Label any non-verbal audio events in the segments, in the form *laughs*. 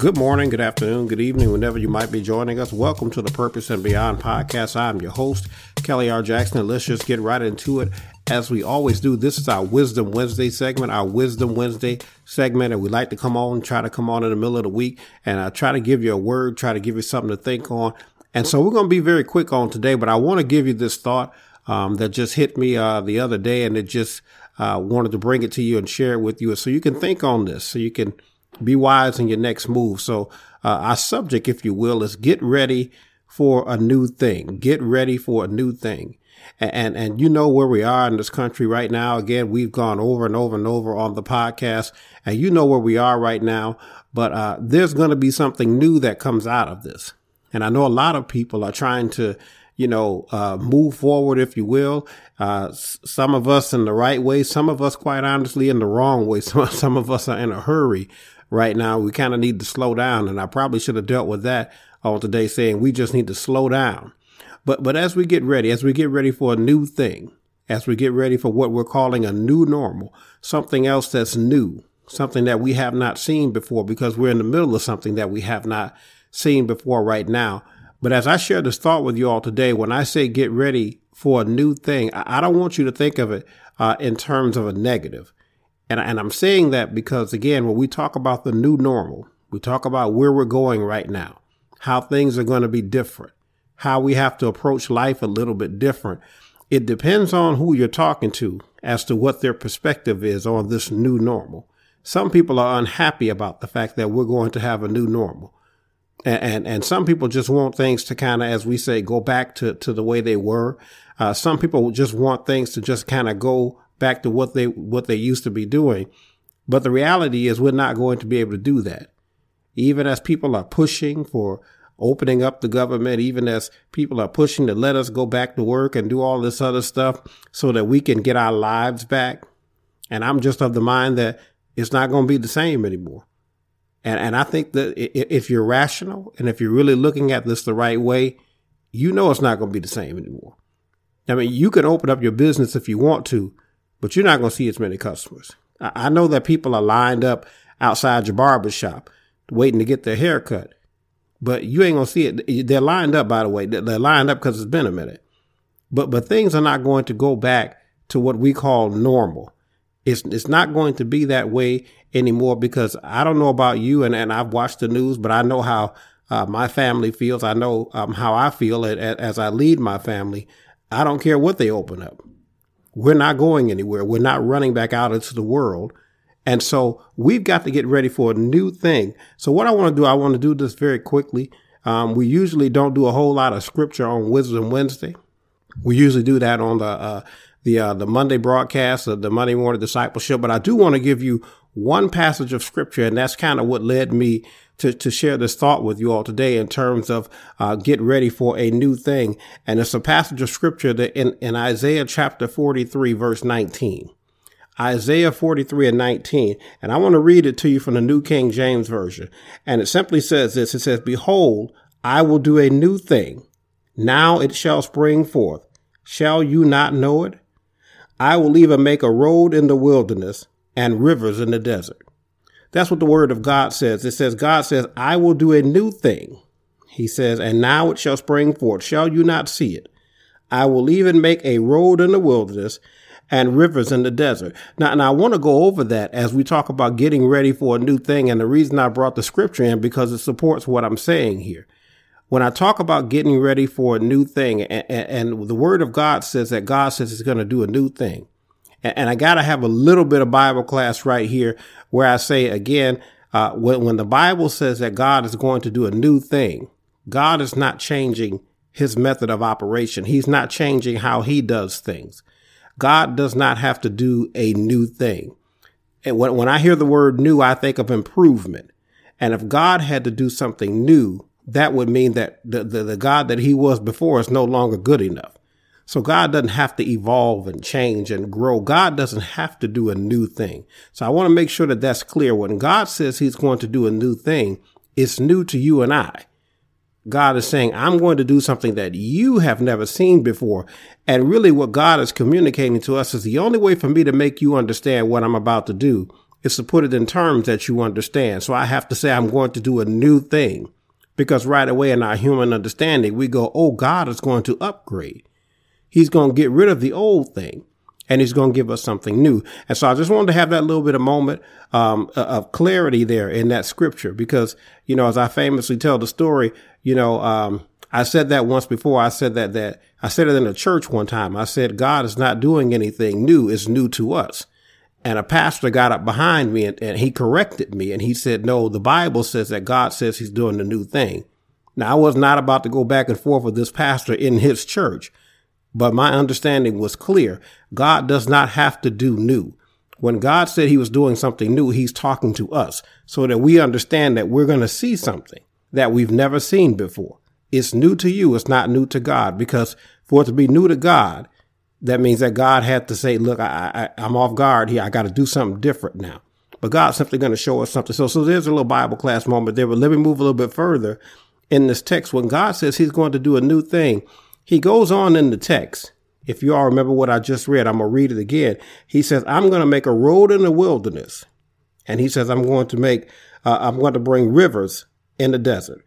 Good morning, good afternoon, good evening, whenever you might be joining us. Welcome to the Purpose and Beyond podcast. I'm your host, Kelly R. Jackson, and let's just get right into it. As we always do, this is our Wisdom Wednesday segment, our Wisdom Wednesday segment, and we like to come on, try to come on in the middle of the week, and I try to give you a word, try to give you something to think on. And so we're going to be very quick on today, but I want to give you this thought um, that just hit me uh, the other day, and it just uh, wanted to bring it to you and share it with you, so you can think on this, so you can be wise in your next move. So, uh, our subject, if you will, is get ready for a new thing. Get ready for a new thing. And, and, and you know where we are in this country right now. Again, we've gone over and over and over on the podcast and you know where we are right now. But, uh, there's going to be something new that comes out of this. And I know a lot of people are trying to, you know, uh, move forward, if you will. Uh, some of us in the right way, some of us, quite honestly, in the wrong way. *laughs* Some, some of us are in a hurry right now. We kind of need to slow down. And I probably should have dealt with that on today saying we just need to slow down. But, but as we get ready, as we get ready for a new thing, as we get ready for what we're calling a new normal, something else that's new, something that we have not seen before because we're in the middle of something that we have not seen before right now. But as I share this thought with you all today, when I say get ready for a new thing, I don't want you to think of it uh, in terms of a negative. And, and I'm saying that because again, when we talk about the new normal, we talk about where we're going right now, how things are going to be different, how we have to approach life a little bit different. It depends on who you're talking to as to what their perspective is on this new normal. Some people are unhappy about the fact that we're going to have a new normal. And, and, and some people just want things to kind of, as we say, go back to, to the way they were. Uh, some people just want things to just kind of go back to what they what they used to be doing. But the reality is we're not going to be able to do that. Even as people are pushing for opening up the government, even as people are pushing to let us go back to work and do all this other stuff so that we can get our lives back. And I'm just of the mind that it's not going to be the same anymore. And, and I think that if you're rational and if you're really looking at this the right way, you know it's not going to be the same anymore. I mean, you can open up your business if you want to, but you're not going to see as many customers. I know that people are lined up outside your barber shop waiting to get their hair cut, but you ain't going to see it. They're lined up, by the way. They're lined up because it's been a minute. But, but things are not going to go back to what we call normal. It's, it's not going to be that way anymore because I don't know about you and, and I've watched the news, but I know how uh, my family feels. I know um, how I feel as I lead my family. I don't care what they open up. We're not going anywhere. We're not running back out into the world. And so we've got to get ready for a new thing. So what I want to do, I want to do this very quickly. Um, we usually don't do a whole lot of scripture on Wisdom Wednesday. We usually do that on the, uh, the, uh, the Monday broadcast of the Monday morning discipleship. But I do want to give you one passage of scripture. And that's kind of what led me to, to share this thought with you all today in terms of uh, get ready for a new thing. And it's a passage of scripture that in, in Isaiah chapter 43, verse 19. Isaiah 43 and 19. And I want to read it to you from the New King James Version. And it simply says this. It says, Behold, I will do a new thing. Now it shall spring forth. Shall you not know it? I will even make a road in the wilderness and rivers in the desert. That's what the word of God says. It says, God says, I will do a new thing. He says, and now it shall spring forth. Shall you not see it? I will even make a road in the wilderness and rivers in the desert. Now, and I want to go over that as we talk about getting ready for a new thing. And the reason I brought the scripture in because it supports what I'm saying here. When I talk about getting ready for a new thing and, and, the word of God says that God says he's going to do a new thing. And, and I got to have a little bit of Bible class right here where I say again, uh, when, when the Bible says that God is going to do a new thing, God is not changing his method of operation. He's not changing how he does things. God does not have to do a new thing. And when, when I hear the word new, I think of improvement. And if God had to do something new, that would mean that the, the, the God that he was before is no longer good enough. So God doesn't have to evolve and change and grow. God doesn't have to do a new thing. So I want to make sure that that's clear. When God says he's going to do a new thing, it's new to you and I. God is saying, I'm going to do something that you have never seen before. And really what God is communicating to us is the only way for me to make you understand what I'm about to do is to put it in terms that you understand. So I have to say, I'm going to do a new thing because right away in our human understanding, we go, Oh, God is going to upgrade. He's going to get rid of the old thing and he's going to give us something new. And so I just wanted to have that little bit of moment um, of clarity there in that scripture because, you know, as I famously tell the story, you know, um, I said that once before. I said that, that I said it in a church one time. I said, God is not doing anything new. It's new to us. And a pastor got up behind me and, and he corrected me and he said, no, the Bible says that God says he's doing a new thing. Now I was not about to go back and forth with this pastor in his church, but my understanding was clear. God does not have to do new. When God said he was doing something new, he's talking to us so that we understand that we're going to see something that we've never seen before. It's new to you. It's not new to God because for it to be new to God, that means that God had to say, look, I, I, I'm off guard here. I got to do something different now. But God's simply going to show us something. So, so there's a little Bible class moment there. But let me move a little bit further in this text. When God says he's going to do a new thing, he goes on in the text. If you all remember what I just read, I'm going to read it again. He says, I'm going to make a road in the wilderness. And he says, I'm going to make, uh, I'm going to bring rivers in the desert.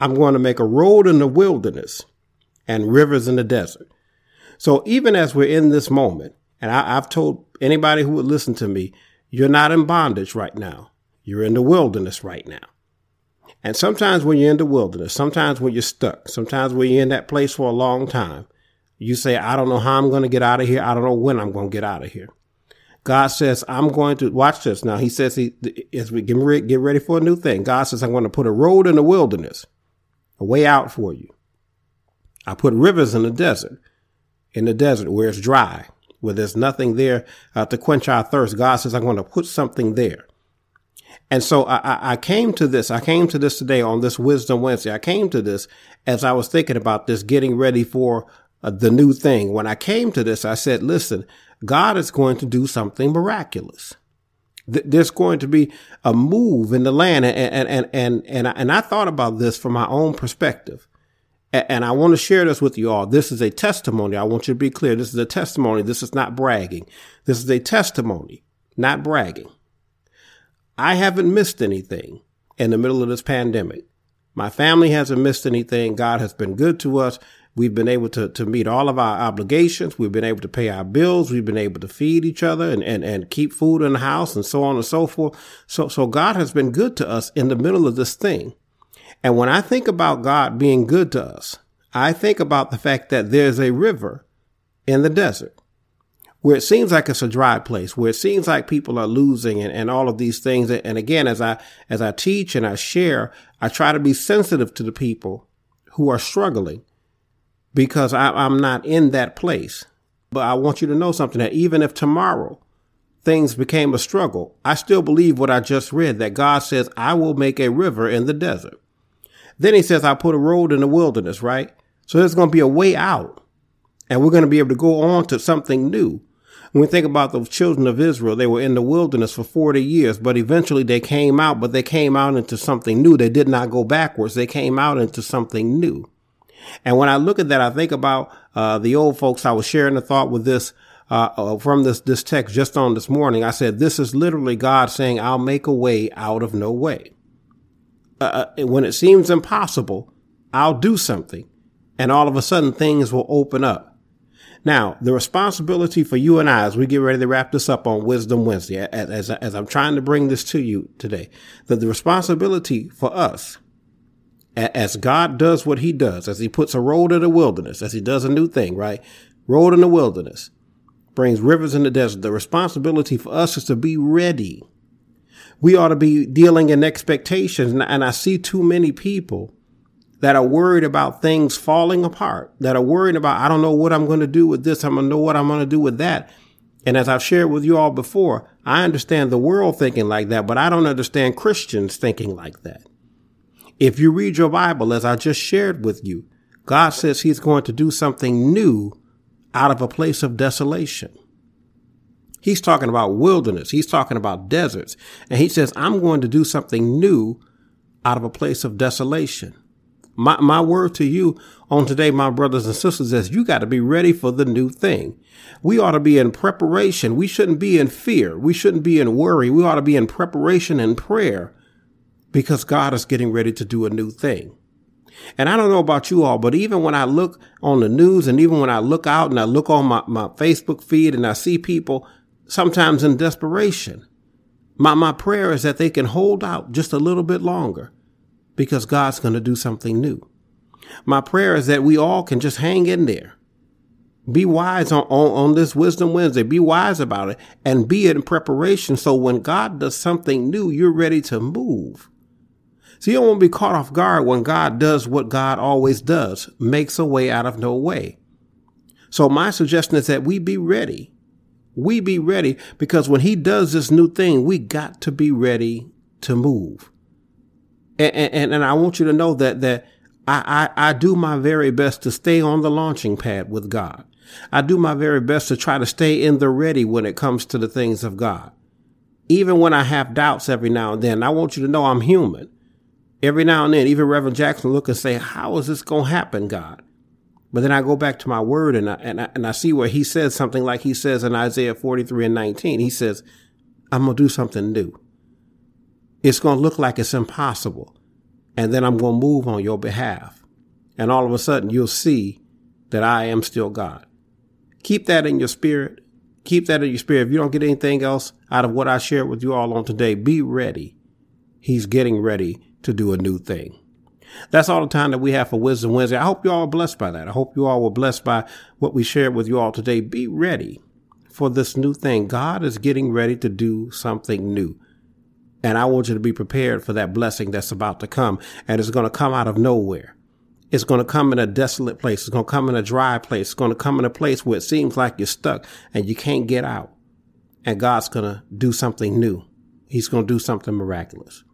I'm going to make a road in the wilderness and rivers in the desert. So even as we're in this moment, and I, have told anybody who would listen to me, you're not in bondage right now. You're in the wilderness right now. And sometimes when you're in the wilderness, sometimes when you're stuck, sometimes when you're in that place for a long time, you say, I don't know how I'm going to get out of here. I don't know when I'm going to get out of here. God says, I'm going to watch this. Now he says, he, as we get ready, get ready for a new thing, God says, I'm going to put a road in the wilderness, a way out for you. I put rivers in the desert in the desert where it's dry, where there's nothing there uh, to quench our thirst. God says, I'm going to put something there. And so I, I, came to this. I came to this today on this Wisdom Wednesday. I came to this as I was thinking about this, getting ready for uh, the new thing. When I came to this, I said, listen, God is going to do something miraculous. Th- there's going to be a move in the land. And, and, and, and, and, I, and I thought about this from my own perspective. And I want to share this with you all. This is a testimony. I want you to be clear. This is a testimony. This is not bragging. This is a testimony, not bragging. I haven't missed anything in the middle of this pandemic. My family hasn't missed anything. God has been good to us. We've been able to, to meet all of our obligations. We've been able to pay our bills. We've been able to feed each other and, and, and keep food in the house and so on and so forth. So, so God has been good to us in the middle of this thing. And when I think about God being good to us, I think about the fact that there's a river in the desert where it seems like it's a dry place, where it seems like people are losing and, and all of these things. And again, as I, as I teach and I share, I try to be sensitive to the people who are struggling because I, I'm not in that place. But I want you to know something that even if tomorrow things became a struggle, I still believe what I just read that God says, I will make a river in the desert. Then he says, I put a road in the wilderness, right? So there's going to be a way out and we're going to be able to go on to something new. When we think about the children of Israel, they were in the wilderness for 40 years, but eventually they came out, but they came out into something new. They did not go backwards. They came out into something new. And when I look at that, I think about, uh, the old folks. I was sharing a thought with this, uh, uh, from this, this text just on this morning. I said, this is literally God saying, I'll make a way out of no way. Uh, uh, when it seems impossible, I'll do something. And all of a sudden things will open up. Now, the responsibility for you and I, as we get ready to wrap this up on Wisdom Wednesday, as, as, as I'm trying to bring this to you today, that the responsibility for us, as God does what he does, as he puts a road in the wilderness, as he does a new thing, right? Road in the wilderness, brings rivers in the desert. The responsibility for us is to be ready we ought to be dealing in expectations. And I see too many people that are worried about things falling apart, that are worried about, I don't know what I'm going to do with this. I'm going to know what I'm going to do with that. And as I've shared with you all before, I understand the world thinking like that, but I don't understand Christians thinking like that. If you read your Bible, as I just shared with you, God says he's going to do something new out of a place of desolation. He's talking about wilderness. He's talking about deserts. And he says, I'm going to do something new out of a place of desolation. My, my word to you on today, my brothers and sisters, is you got to be ready for the new thing. We ought to be in preparation. We shouldn't be in fear. We shouldn't be in worry. We ought to be in preparation and prayer because God is getting ready to do a new thing. And I don't know about you all, but even when I look on the news and even when I look out and I look on my, my Facebook feed and I see people sometimes in desperation, my, my prayer is that they can hold out just a little bit longer because God's going to do something new. My prayer is that we all can just hang in there. Be wise on, on, on this Wisdom Wednesday. Be wise about it and be in preparation so when God does something new, you're ready to move. So you don't want to be caught off guard when God does what God always does, makes a way out of no way. So my suggestion is that we be ready. We be ready because when he does this new thing, we got to be ready to move. And, and, and I want you to know that, that I, I, I do my very best to stay on the launching pad with God. I do my very best to try to stay in the ready when it comes to the things of God. Even when I have doubts every now and then, I want you to know I'm human. Every now and then, even Reverend Jackson look and say, how is this going to happen, God? But then I go back to my word and I, and I, and I see where he says something like he says in Isaiah 43 and 19. He says, I'm going to do something new. It's going to look like it's impossible. And then I'm going to move on your behalf. And all of a sudden you'll see that I am still God. Keep that in your spirit. Keep that in your spirit. If you don't get anything else out of what I shared with you all on today, be ready. He's getting ready to do a new thing. That's all the time that we have for Wisdom Wednesday. I hope you all are blessed by that. I hope you all were blessed by what we shared with you all today. Be ready for this new thing. God is getting ready to do something new. And I want you to be prepared for that blessing that's about to come. And it's going to come out of nowhere. It's going to come in a desolate place. It's going to come in a dry place. It's going to come in a place where it seems like you're stuck and you can't get out. And God's going to do something new. He's going to do something miraculous.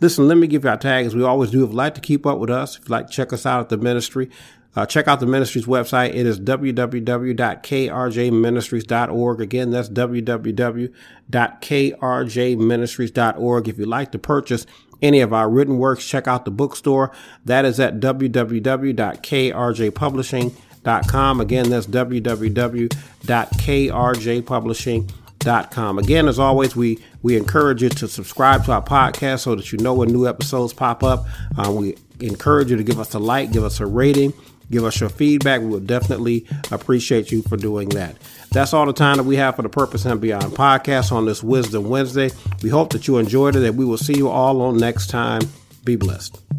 Listen, let me give you our tag as we always do. If you'd like to keep up with us, if you'd like to check us out at the ministry, uh, check out the ministry's website. It is www.krjministries.org. Again, that's www.krjministries.org. If you'd like to purchase any of our written works, check out the bookstore. That is at www.krjpublishing.com. Again, that's www.krjpublishing.com Com. Again, as always, we we encourage you to subscribe to our podcast so that you know when new episodes pop up. Uh, we encourage you to give us a like, give us a rating, give us your feedback. We would definitely appreciate you for doing that. That's all the time that we have for the Purpose and Beyond podcast on this Wisdom Wednesday. We hope that you enjoyed it and we will see you all on next time. Be blessed.